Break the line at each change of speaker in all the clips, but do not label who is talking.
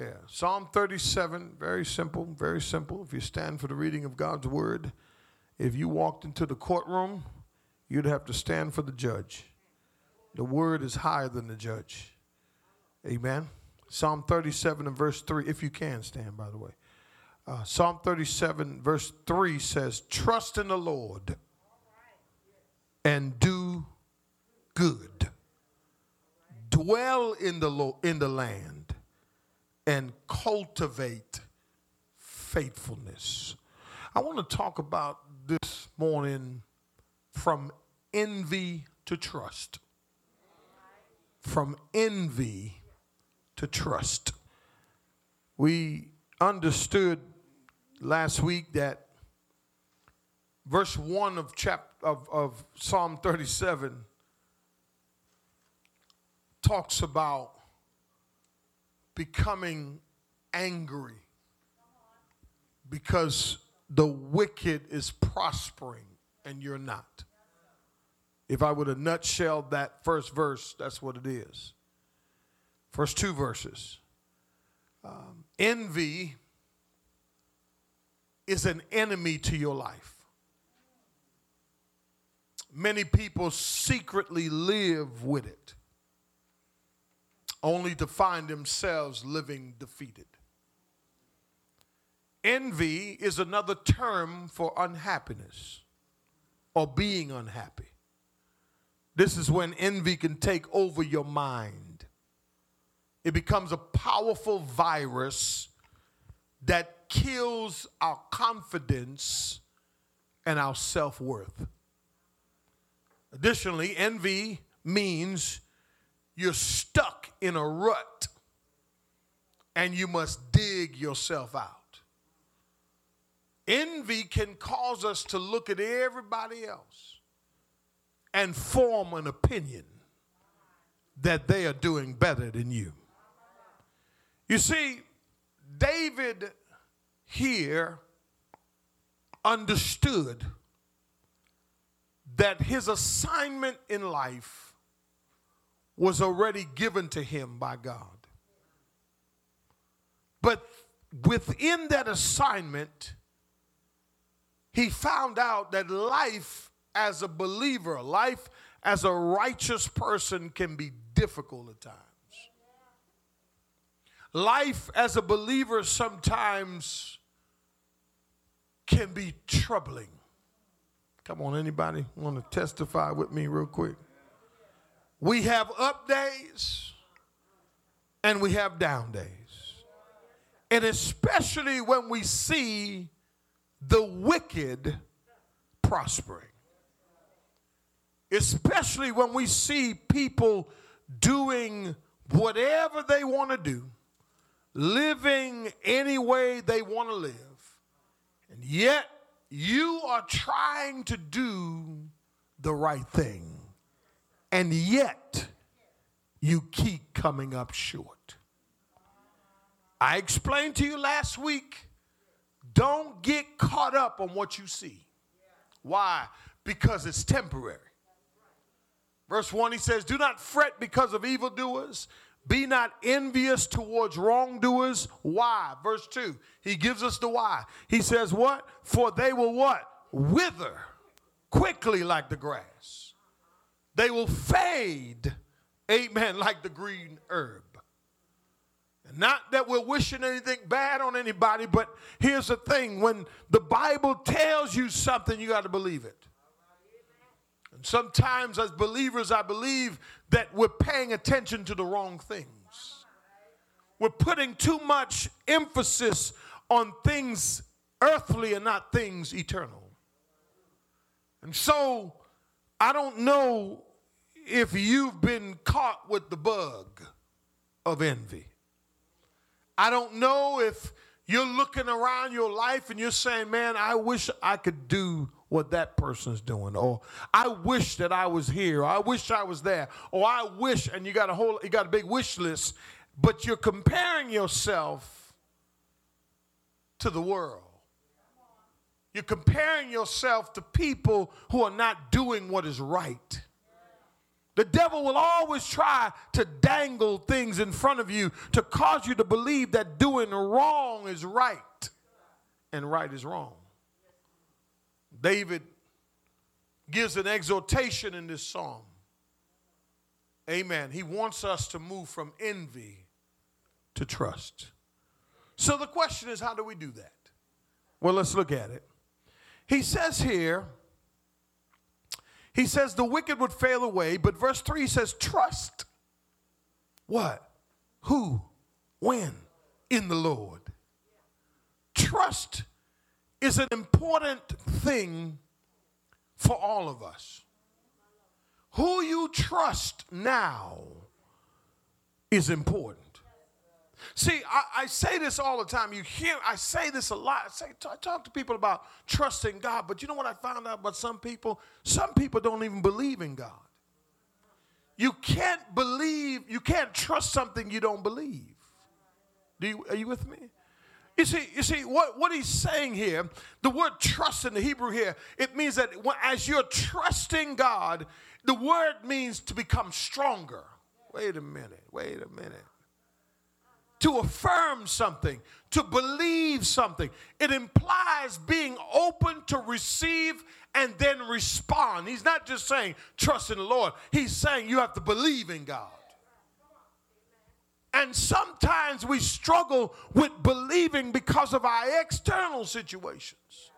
Yeah. Psalm 37, very simple, very simple. If you stand for the reading of God's word, if you walked into the courtroom, you'd have to stand for the judge. The word is higher than the judge. Amen. Psalm 37 and verse 3, if you can stand, by the way. Uh, Psalm 37, verse 3 says, Trust in the Lord and do good. Dwell in the, lo- in the land and cultivate faithfulness. I want to talk about this morning from envy to trust. From envy to trust. We understood last week that verse 1 of chapter of, of Psalm 37 talks about becoming angry because the wicked is prospering and you're not. If I would have nutshelled that first verse, that's what it is. First two verses. Um, envy is an enemy to your life. Many people secretly live with it, only to find themselves living defeated. Envy is another term for unhappiness or being unhappy. This is when envy can take over your mind. It becomes a powerful virus that kills our confidence and our self worth. Additionally, envy means you're stuck in a rut and you must dig yourself out. Envy can cause us to look at everybody else and form an opinion that they are doing better than you. You see, David here understood that his assignment in life was already given to him by God. But within that assignment, he found out that life as a believer, life as a righteous person can be difficult at times. Life as a believer sometimes can be troubling. Come on, anybody want to testify with me real quick? We have up days and we have down days. And especially when we see the wicked prospering. Especially when we see people doing whatever they want to do, living any way they want to live. And yet, you are trying to do the right thing, and yet you keep coming up short. I explained to you last week don't get caught up on what you see. Why? Because it's temporary. Verse 1 he says, Do not fret because of evildoers. Be not envious towards wrongdoers. Why? Verse 2. He gives us the why. He says, What? For they will what? Wither quickly like the grass. They will fade, amen, like the green herb. Not that we're wishing anything bad on anybody, but here's the thing when the Bible tells you something, you got to believe it. And sometimes, as believers, I believe that we're paying attention to the wrong things. We're putting too much emphasis on things earthly and not things eternal. And so, I don't know if you've been caught with the bug of envy. I don't know if you're looking around your life and you're saying, man, I wish I could do what that person's doing or i wish that i was here or i wish i was there or i wish and you got a whole you got a big wish list but you're comparing yourself to the world you're comparing yourself to people who are not doing what is right The devil will always try to dangle things in front of you to cause you to believe that doing wrong is right and right is wrong. David gives an exhortation in this psalm. Amen. He wants us to move from envy to trust. So the question is, how do we do that? Well, let's look at it. He says here, he says the wicked would fail away, but verse 3 says, trust. What? Who? When? In the Lord. Trust is an important thing for all of us. Who you trust now is important. See, I, I, say this all the time. You hear, I say this a lot. I, say, I talk to people about trusting God, but you know what I found out about some people? Some people don't even believe in God. You can't believe, you can't trust something you don't believe. Do you, are you with me? You see, you see what, what he's saying here, the word trust in the Hebrew here, it means that as you're trusting God, the word means to become stronger. Wait a minute, wait a minute to affirm something, to believe something. It implies being open to receive and then respond. He's not just saying trust in the Lord, he's saying you have to believe in God. And sometimes we struggle with believing because of our external situations,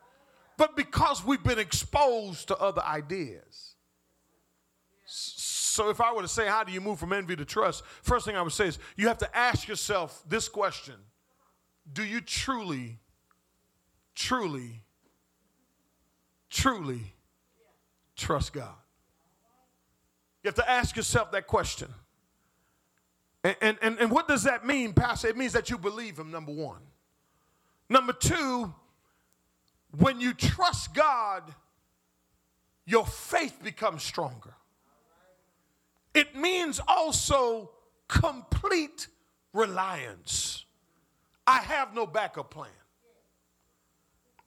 but because we've been exposed to other ideas. So if I were to say, how do you move from envy to trust? First thing I would say is you have to ask yourself this question Do you truly, truly, truly trust God? You have to ask yourself that question. And, and, and, and what does that mean, Pastor? It means that you believe Him, number one. Number two, when you trust God, your faith becomes stronger. It means also complete reliance. I have no backup plan.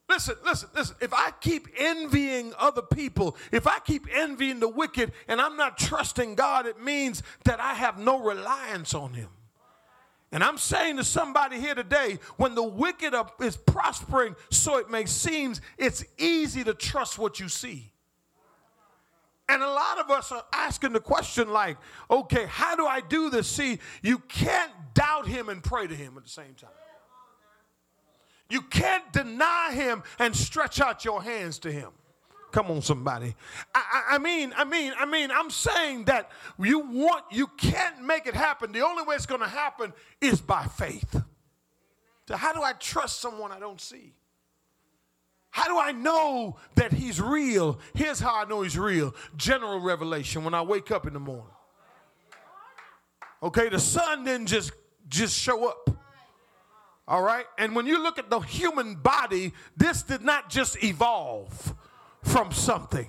Listen, listen, listen. If I keep envying other people, if I keep envying the wicked and I'm not trusting God, it means that I have no reliance on Him. And I'm saying to somebody here today, when the wicked is prospering, so it may seem, it's easy to trust what you see. And a lot of us are asking the question, like, okay, how do I do this? See, you can't doubt him and pray to him at the same time. You can't deny him and stretch out your hands to him. Come on, somebody. I, I, I, mean, I mean, I mean, I'm saying that you want, you can't make it happen. The only way it's going to happen is by faith. So, how do I trust someone I don't see? How do I know that he's real? Here's how I know he's real general revelation when I wake up in the morning. Okay, the sun didn't just, just show up. All right, and when you look at the human body, this did not just evolve from something.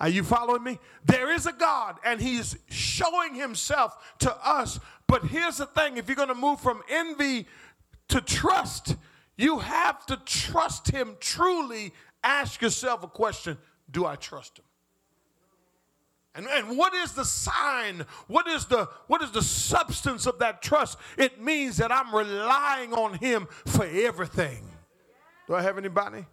Are you following me? There is a God, and He's showing Himself to us. But here's the thing if you're going to move from envy to trust, you have to trust him truly. Ask yourself a question Do I trust him? And, and what is the sign? What is the what is the substance of that trust? It means that I'm relying on him for everything. Do I have anybody?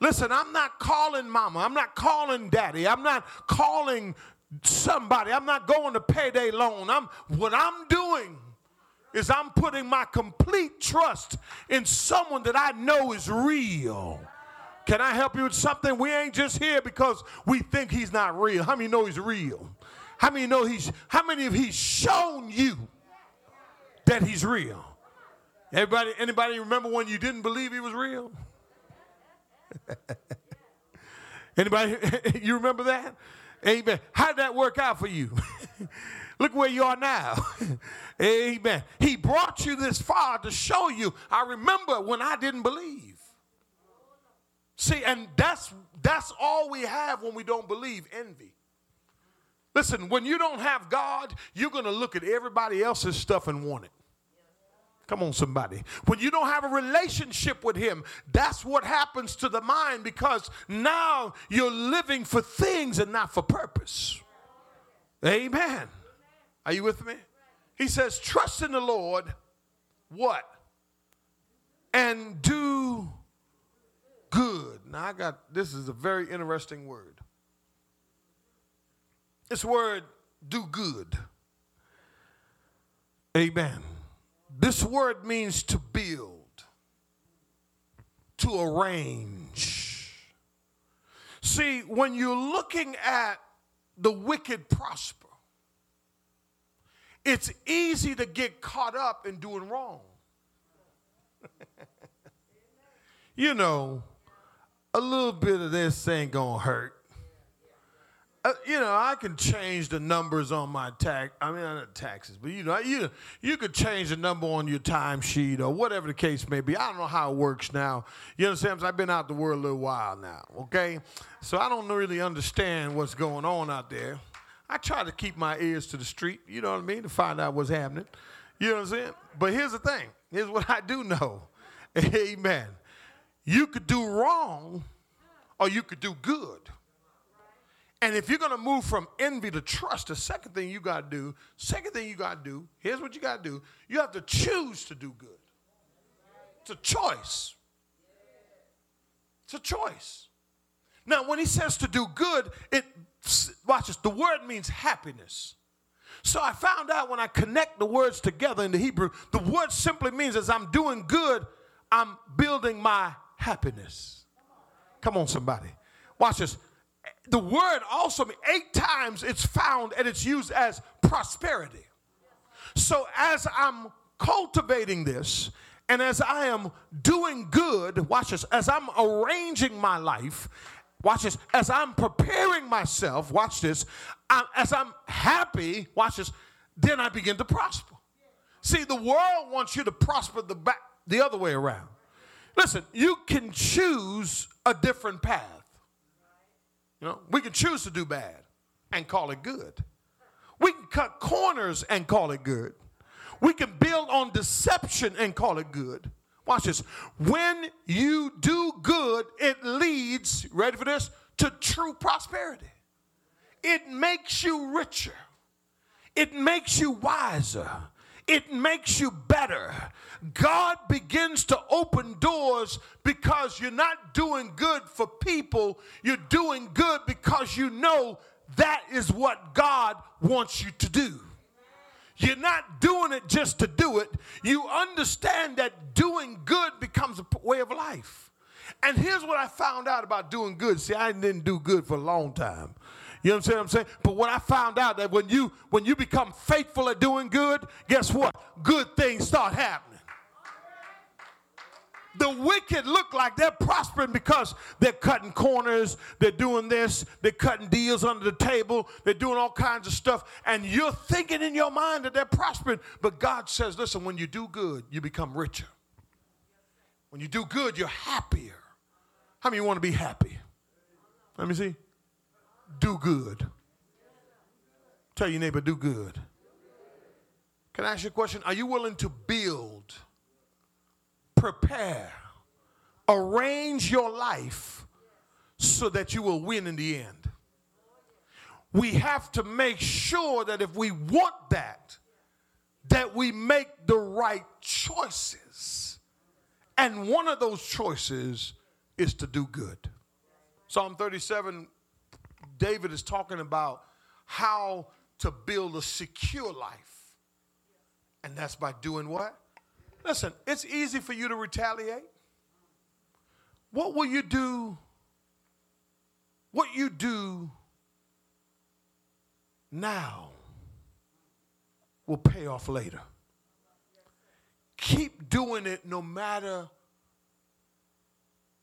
Listen, I'm not calling mama. I'm not calling daddy. I'm not calling somebody. I'm not going to payday loan. I'm what I'm doing is I'm putting my complete trust in someone that I know is real. Can I help you with something? We ain't just here because we think he's not real. How many know he's real? How many know he's how many of he's shown you that he's real? Everybody, anybody remember when you didn't believe he was real? anybody you remember that? Amen. How did that work out for you? Look where you are now. Amen. He brought you this far to show you. I remember when I didn't believe. See, and that's that's all we have when we don't believe envy. Listen, when you don't have God, you're going to look at everybody else's stuff and want it. Come on, somebody. When you don't have a relationship with Him, that's what happens to the mind because now you're living for things and not for purpose. Amen. Are you with me? He says, trust in the Lord. What? And do good. Now I got this is a very interesting word. This word do good. Amen. This word means to build, to arrange. See, when you're looking at the wicked prosper, it's easy to get caught up in doing wrong. you know, a little bit of this ain't gonna hurt. Uh, you know, I can change the numbers on my tax. I mean, not taxes, but you know, you you could change the number on your timesheet or whatever the case may be. I don't know how it works now. You understand? I've been out the world a little while now. Okay, so I don't really understand what's going on out there. I try to keep my ears to the street. You know what I mean? To find out what's happening. You know what I'm saying? But here's the thing. Here's what I do know. Amen. You could do wrong, or you could do good. And if you're going to move from envy to trust, the second thing you got to do, second thing you got to do, here's what you got to do. You have to choose to do good. It's a choice. It's a choice. Now, when he says to do good, it watch this, the word means happiness. So I found out when I connect the words together in the Hebrew, the word simply means as I'm doing good, I'm building my happiness. Come on, somebody. Watch this the word also eight times it's found and it's used as prosperity. So as I'm cultivating this and as I am doing good, watch this, as I'm arranging my life, watch this, as I'm preparing myself, watch this, I, as I'm happy, watch this, then I begin to prosper. See, the world wants you to prosper the back the other way around. Listen, you can choose a different path. You know, we can choose to do bad and call it good. We can cut corners and call it good. We can build on deception and call it good. Watch this. When you do good, it leads, ready for this, to true prosperity. It makes you richer. It makes you wiser it makes you better. God begins to open doors because you're not doing good for people, you're doing good because you know that is what God wants you to do. You're not doing it just to do it. You understand that doing good becomes a way of life. And here's what I found out about doing good. See, I didn't do good for a long time. You know what I'm saying? But when I found out that when you when you become faithful at doing good, guess what? Good things start happening. The wicked look like they're prospering because they're cutting corners, they're doing this, they're cutting deals under the table, they're doing all kinds of stuff, and you're thinking in your mind that they're prospering. But God says, listen, when you do good, you become richer. When you do good, you're happier. How many want to be happy? Let me see do good. Tell your neighbor, do good. Can I ask you a question? Are you willing to build, prepare, arrange your life so that you will win in the end? We have to make sure that if we want that, that we make the right choices. And one of those choices is to do good. Psalm 37 David is talking about how to build a secure life. And that's by doing what? Listen, it's easy for you to retaliate. What will you do? What you do now will pay off later. Keep doing it no matter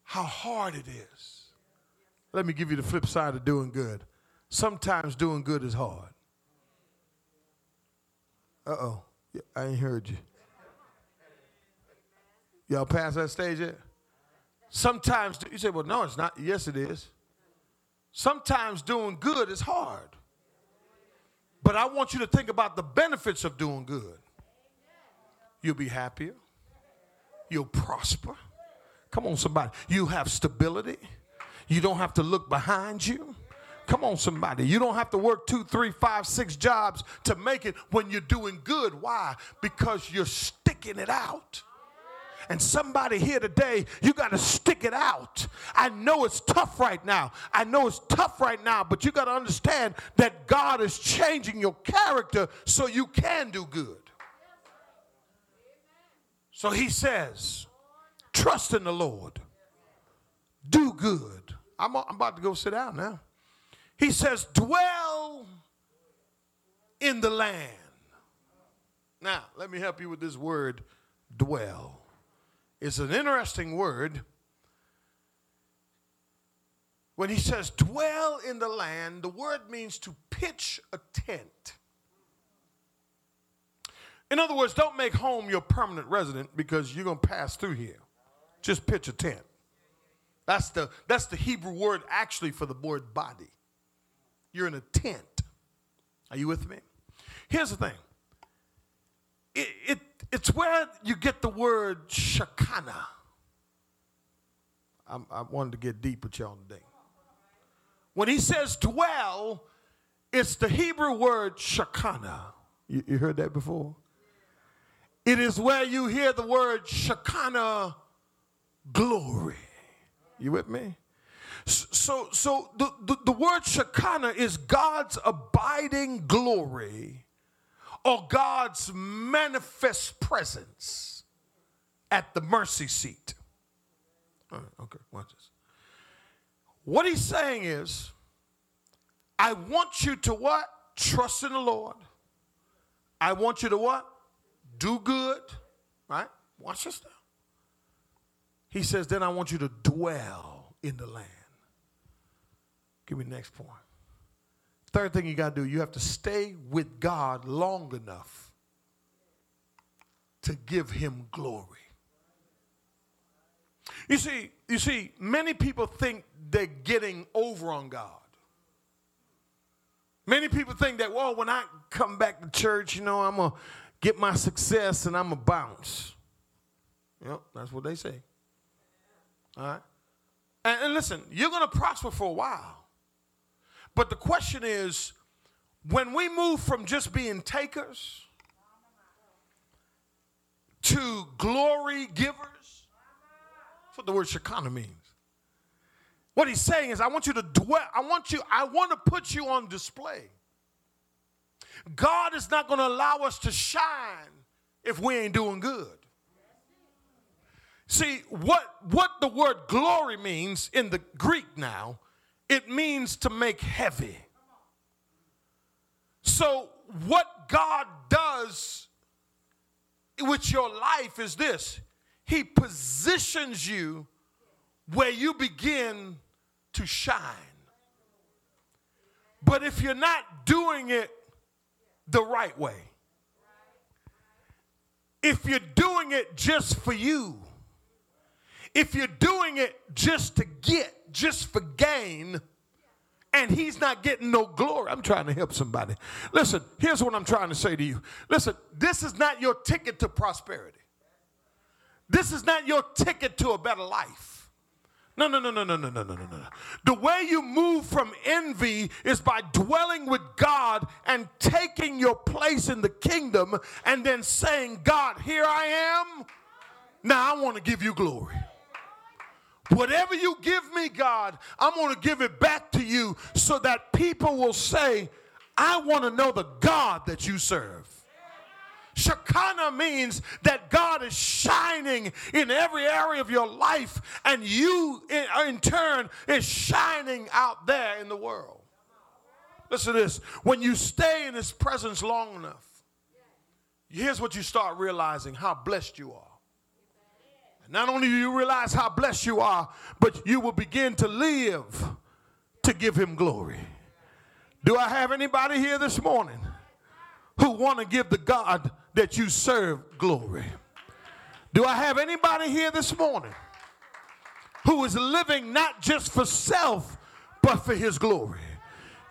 how hard it is. Let me give you the flip side of doing good. Sometimes doing good is hard. Uh oh. I ain't heard you. Y'all past that stage yet? Sometimes, you say, well, no, it's not. Yes, it is. Sometimes doing good is hard. But I want you to think about the benefits of doing good. You'll be happier. You'll prosper. Come on, somebody. You have stability. You don't have to look behind you. Come on, somebody. You don't have to work two, three, five, six jobs to make it when you're doing good. Why? Because you're sticking it out. And somebody here today, you got to stick it out. I know it's tough right now. I know it's tough right now, but you got to understand that God is changing your character so you can do good. So he says, trust in the Lord, do good. I'm, I'm about to go sit down now. He says, dwell in the land. Now, let me help you with this word, dwell. It's an interesting word. When he says dwell in the land, the word means to pitch a tent. In other words, don't make home your permanent resident because you're going to pass through here. Just pitch a tent. That's the, that's the Hebrew word actually for the word body. You're in a tent. Are you with me? Here's the thing it, it, it's where you get the word Shekinah. I'm, I wanted to get deep with y'all today. When he says dwell, it's the Hebrew word Shekinah. You, you heard that before? It is where you hear the word Shekinah glory. You with me? So, so the, the, the word Shekinah is God's abiding glory or God's manifest presence at the mercy seat. okay, watch this. What he's saying is, I want you to what? Trust in the Lord. I want you to what? Do good. Right? Watch this now. He says, then I want you to dwell in the land. Give me the next point. Third thing you got to do, you have to stay with God long enough to give him glory. You see, you see, many people think they're getting over on God. Many people think that, well, when I come back to church, you know, I'm going to get my success and I'm going to bounce. Yep, that's what they say. All right? And, and listen, you're going to prosper for a while. But the question is when we move from just being takers to glory givers, that's what the word Shekinah means. What he's saying is, I want you to dwell, I want you, I want to put you on display. God is not going to allow us to shine if we ain't doing good. See, what, what the word glory means in the Greek now it means to make heavy. So, what God does with your life is this He positions you where you begin to shine. But if you're not doing it the right way, if you're doing it just for you, if you're doing it just to get, just for gain and he's not getting no glory. I'm trying to help somebody. Listen, here's what I'm trying to say to you. Listen, this is not your ticket to prosperity. This is not your ticket to a better life. No, no, no, no, no, no, no, no, no, no. The way you move from envy is by dwelling with God and taking your place in the kingdom and then saying, God, here I am. Now I want to give you glory. Whatever you give me, God, I'm going to give it back to you so that people will say, I want to know the God that you serve. Shekinah means that God is shining in every area of your life, and you, in, in turn, is shining out there in the world. Listen to this when you stay in His presence long enough, here's what you start realizing how blessed you are. Not only do you realize how blessed you are, but you will begin to live to give him glory. Do I have anybody here this morning who want to give the God that you serve glory? Do I have anybody here this morning who is living not just for self, but for his glory?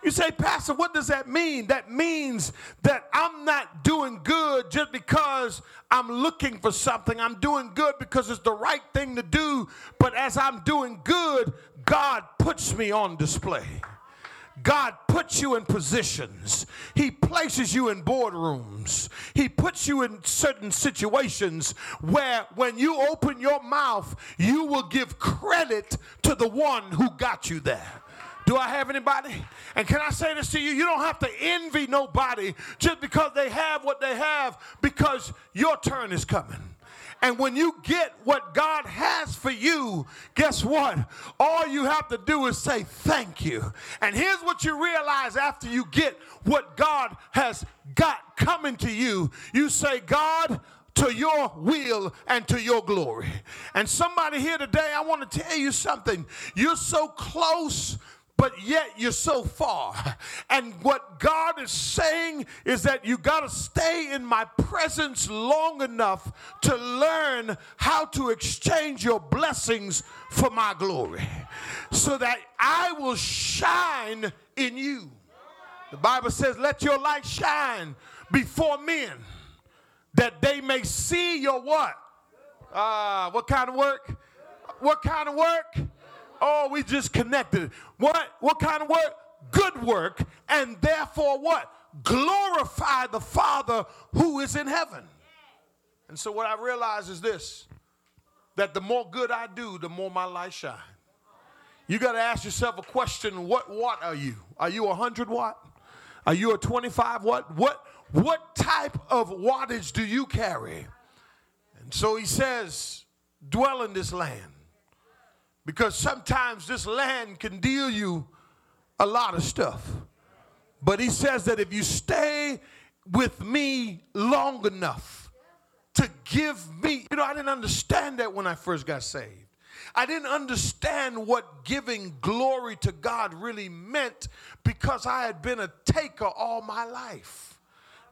You say, Pastor, what does that mean? That means that I'm not doing good just because I'm looking for something. I'm doing good because it's the right thing to do. But as I'm doing good, God puts me on display. God puts you in positions. He places you in boardrooms. He puts you in certain situations where when you open your mouth, you will give credit to the one who got you there. Do I have anybody? And can I say this to you? You don't have to envy nobody just because they have what they have because your turn is coming. And when you get what God has for you, guess what? All you have to do is say thank you. And here's what you realize after you get what God has got coming to you you say, God, to your will and to your glory. And somebody here today, I want to tell you something. You're so close but yet you're so far. And what God is saying is that you got to stay in my presence long enough to learn how to exchange your blessings for my glory so that I will shine in you. The Bible says, Let your light shine before men that they may see your what? Uh, what kind of work? What kind of work? Oh, we just connected. What? What kind of work? Good work. And therefore what? Glorify the Father who is in heaven. And so what I realize is this that the more good I do, the more my light shine. You got to ask yourself a question what watt are you? Are you a 100 watt? Are you a 25 watt? What, what type of wattage do you carry? And so he says, dwell in this land. Because sometimes this land can deal you a lot of stuff. But he says that if you stay with me long enough to give me, you know, I didn't understand that when I first got saved. I didn't understand what giving glory to God really meant because I had been a taker all my life.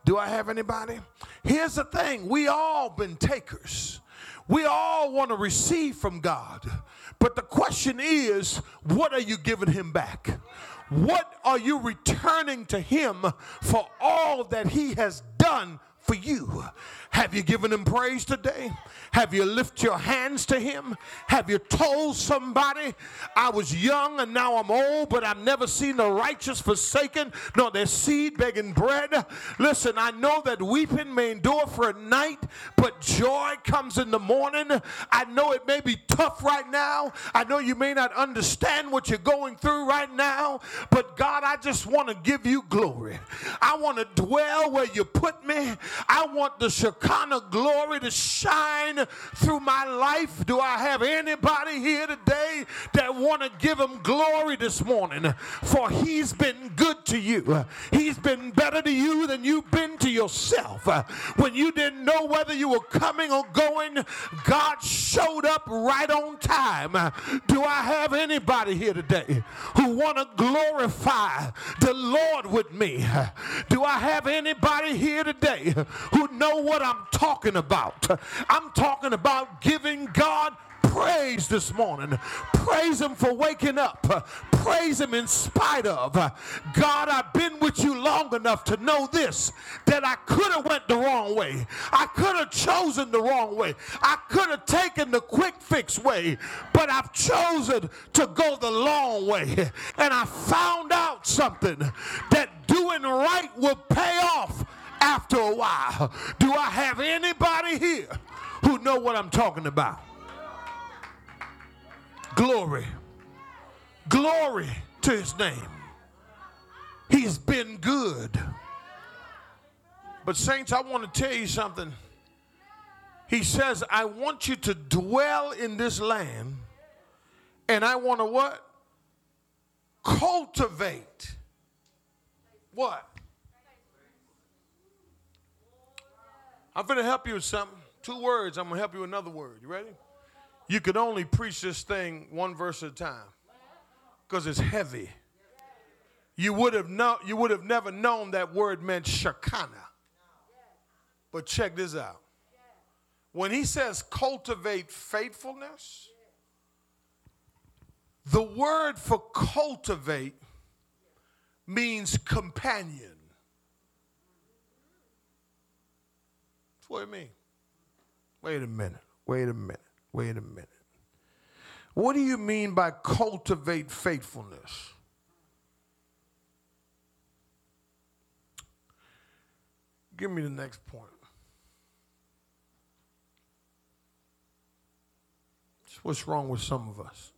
Do I have anybody? Here's the thing we all been takers. We all want to receive from God. But the question is, what are you giving him back? What are you returning to him for all that he has done for you? Have you given him praise today? Have you lifted your hands to him? Have you told somebody, I was young and now I'm old, but I've never seen the righteous forsaken, nor their seed begging bread? Listen, I know that weeping may endure for a night, but joy comes in the morning. I know it may be tough right now. I know you may not understand what you're going through right now, but God, I just want to give you glory. I want to dwell where you put me. I want the Shekinah glory to shine through my life. Do I have anybody here today that want to give him glory this morning? For he's been good to you. He's been better to you than you've been to yourself. When you didn't know whether you were coming or going, God showed up right on time. Do I have anybody here today who want to glorify the Lord with me? Do I have anybody here today who know what I'm talking about? I'm talking about giving God praise this morning. Praise Him for waking up. Praise Him in spite of. God, I've been with you long enough to know this that I could have went the wrong way. I could have chosen the wrong way. I could have taken the quick fix way, but I've chosen to go the long way. And I found out something that doing right will pay off after a while. Do I have anybody here who know what I'm talking about? Glory. Glory to his name. He's been good. But, saints, I want to tell you something. He says, I want you to dwell in this land, and I want to what? Cultivate. What? I'm going to help you with something. Two words. I'm going to help you with another word. You ready? You could only preach this thing one verse at a time because it's heavy. You would have no, you would have never known that word meant Shekinah. But check this out. When he says cultivate faithfulness, the word for cultivate means companion. That's what it means. Wait a minute. Wait a minute. Wait a minute. What do you mean by cultivate faithfulness? Give me the next point. What's wrong with some of us?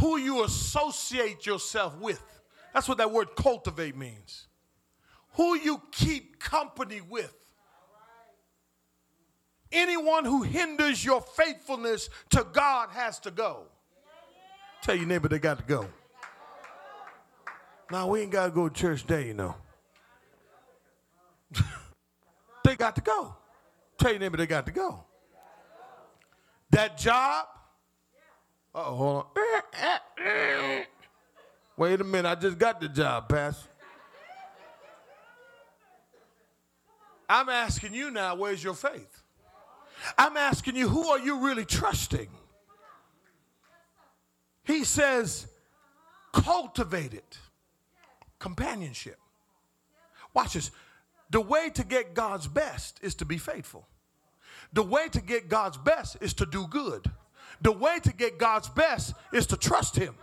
Who you associate yourself with. That's what that word cultivate means. Who you keep company with. Anyone who hinders your faithfulness to God has to go. Tell your neighbor they got to go. Now we ain't got to go to church day, you know. they got to go. Tell your neighbor they got to go. That job. Oh, hold on. Wait a minute, I just got the job, Pastor. I'm asking you now, where's your faith? I'm asking you, who are you really trusting? He says, cultivate it. Companionship. Watch this. The way to get God's best is to be faithful. The way to get God's best is to do good. The way to get God's best is to trust Him.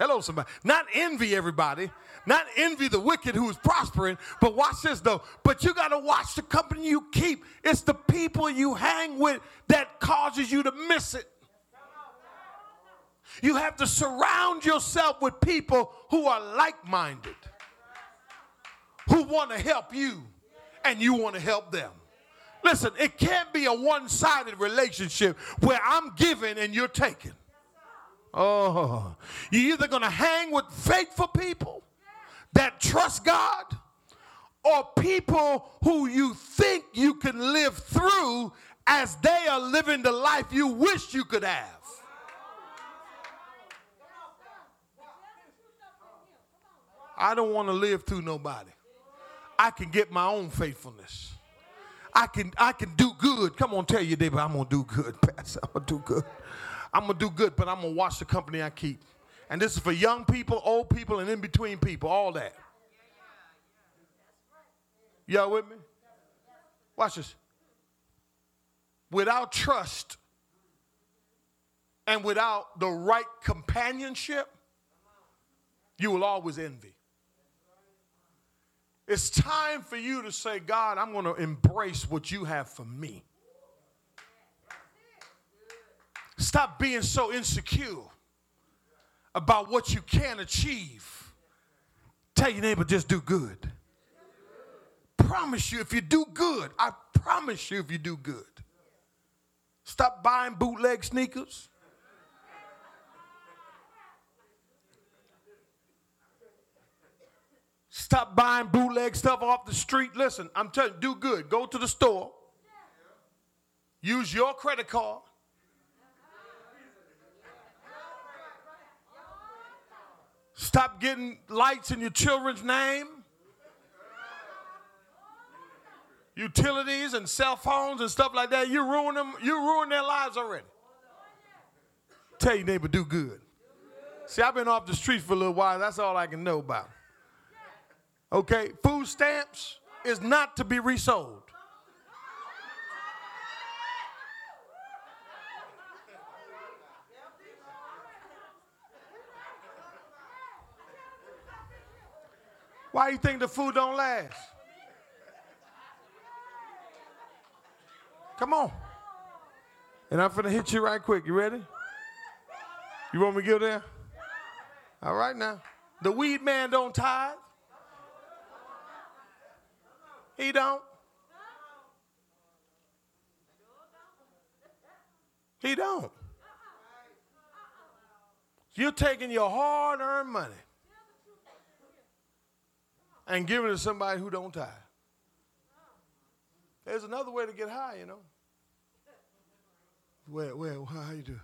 Hello, somebody. Not envy everybody, not envy the wicked who is prospering, but watch this though. But you got to watch the company you keep. It's the people you hang with that causes you to miss it. You have to surround yourself with people who are like minded, who want to help you, and you want to help them. Listen, it can't be a one sided relationship where I'm giving and you're taking. Oh, you're either going to hang with faithful people that trust God or people who you think you can live through as they are living the life you wish you could have. I don't want to live through nobody. I can get my own faithfulness. I can I can do good. Come on, tell you, David, I'm gonna do good, Pastor. I'm gonna do good. I'm gonna do good, but I'm gonna watch the company I keep. And this is for young people, old people, and in between people, all that. Y'all with me? Watch this. Without trust and without the right companionship, you will always envy. It's time for you to say, God, I'm going to embrace what you have for me. Stop being so insecure about what you can achieve. Tell your neighbor, just do good. Promise you, if you do good, I promise you, if you do good. Stop buying bootleg sneakers. Stop buying bootleg stuff off the street. Listen, I'm telling you, do good. Go to the store. Use your credit card. Stop getting lights in your children's name. Utilities and cell phones and stuff like that. You ruin them, you ruin their lives already. Tell your neighbor, do good. See, I've been off the street for a little while. That's all I can know about. Okay, food stamps is not to be resold. Why you think the food don't last? Come on. And I'm gonna hit you right quick. You ready? You want me to get there? All right now. The weed man don't tithe. He don't. He don't. You're taking your hard-earned money and giving it to somebody who don't tithe. There's another way to get high, you know. Well, well, how you do?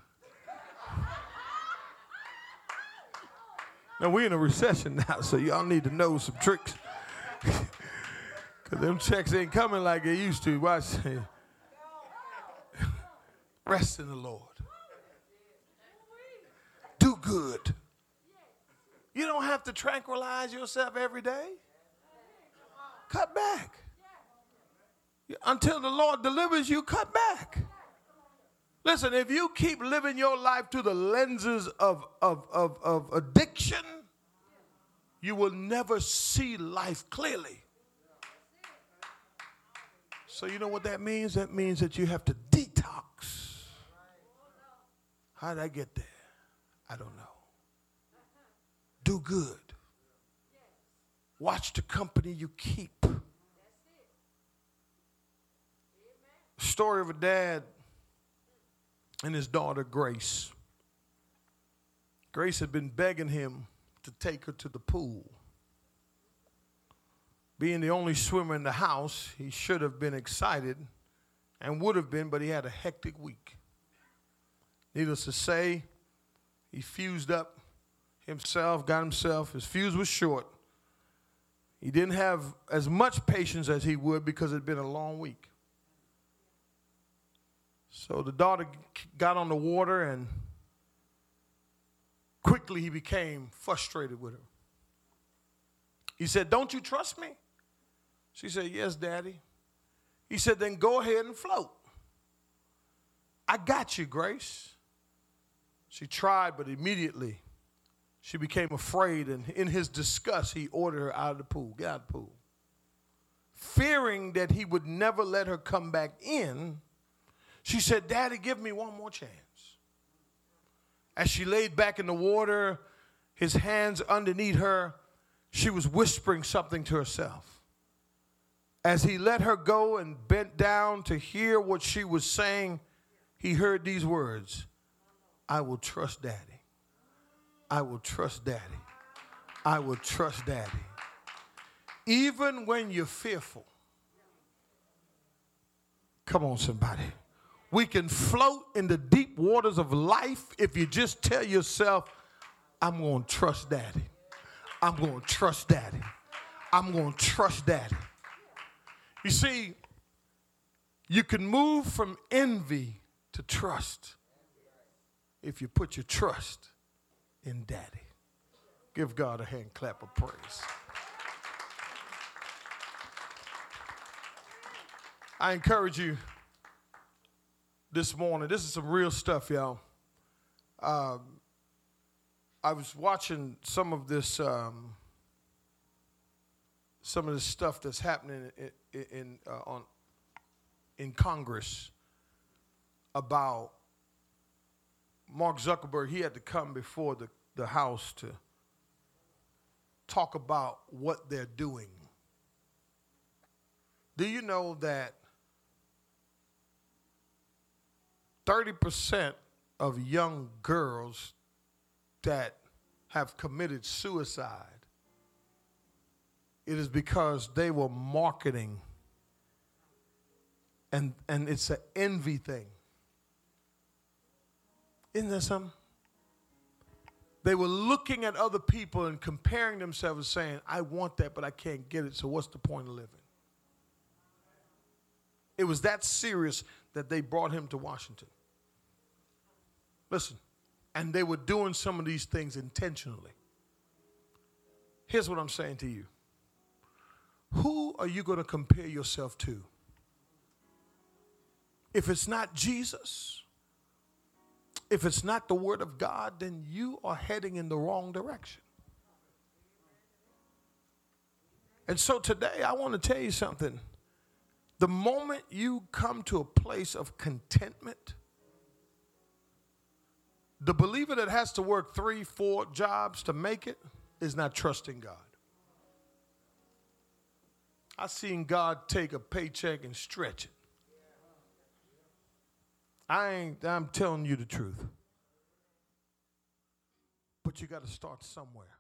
Now we're in a recession now, so y'all need to know some tricks. Cause them checks ain't coming like they used to. Watch. Rest in the Lord. Do good. You don't have to tranquilize yourself every day. Cut back. Until the Lord delivers you, cut back. Listen, if you keep living your life through the lenses of, of, of, of addiction, you will never see life clearly. So, you know what that means? That means that you have to detox. How did I get there? I don't know. Do good. Watch the company you keep. Story of a dad and his daughter Grace. Grace had been begging him to take her to the pool. Being the only swimmer in the house, he should have been excited and would have been, but he had a hectic week. Needless to say, he fused up himself, got himself, his fuse was short. He didn't have as much patience as he would because it had been a long week. So the daughter got on the water and quickly he became frustrated with her. He said, Don't you trust me? She said, Yes, Daddy. He said, Then go ahead and float. I got you, Grace. She tried, but immediately she became afraid, and in his disgust, he ordered her out of the pool. Get out of the pool. Fearing that he would never let her come back in, she said, Daddy, give me one more chance. As she laid back in the water, his hands underneath her, she was whispering something to herself. As he let her go and bent down to hear what she was saying, he heard these words I will trust daddy. I will trust daddy. I will trust daddy. Even when you're fearful. Come on, somebody. We can float in the deep waters of life if you just tell yourself, I'm going to trust daddy. I'm going to trust daddy. I'm going to trust daddy. You see, you can move from envy to trust if you put your trust in daddy. Give God a hand clap of praise. I encourage you this morning. This is some real stuff, y'all. Um, I was watching some of this, um, some of this stuff that's happening in, in uh, on in Congress about Mark Zuckerberg. He had to come before the, the House to talk about what they're doing. Do you know that 30% of young girls that have committed suicide, it is because they were marketing and, and it's an envy thing. Isn't that something? They were looking at other people and comparing themselves, and saying, I want that, but I can't get it, so what's the point of living? It was that serious that they brought him to Washington. Listen, and they were doing some of these things intentionally. Here's what I'm saying to you Who are you going to compare yourself to? If it's not Jesus, if it's not the Word of God, then you are heading in the wrong direction. And so today, I want to tell you something. The moment you come to a place of contentment, the believer that has to work three, four jobs to make it is not trusting God. I seen God take a paycheck and stretch it. I ain't, I'm telling you the truth. But you got to start somewhere.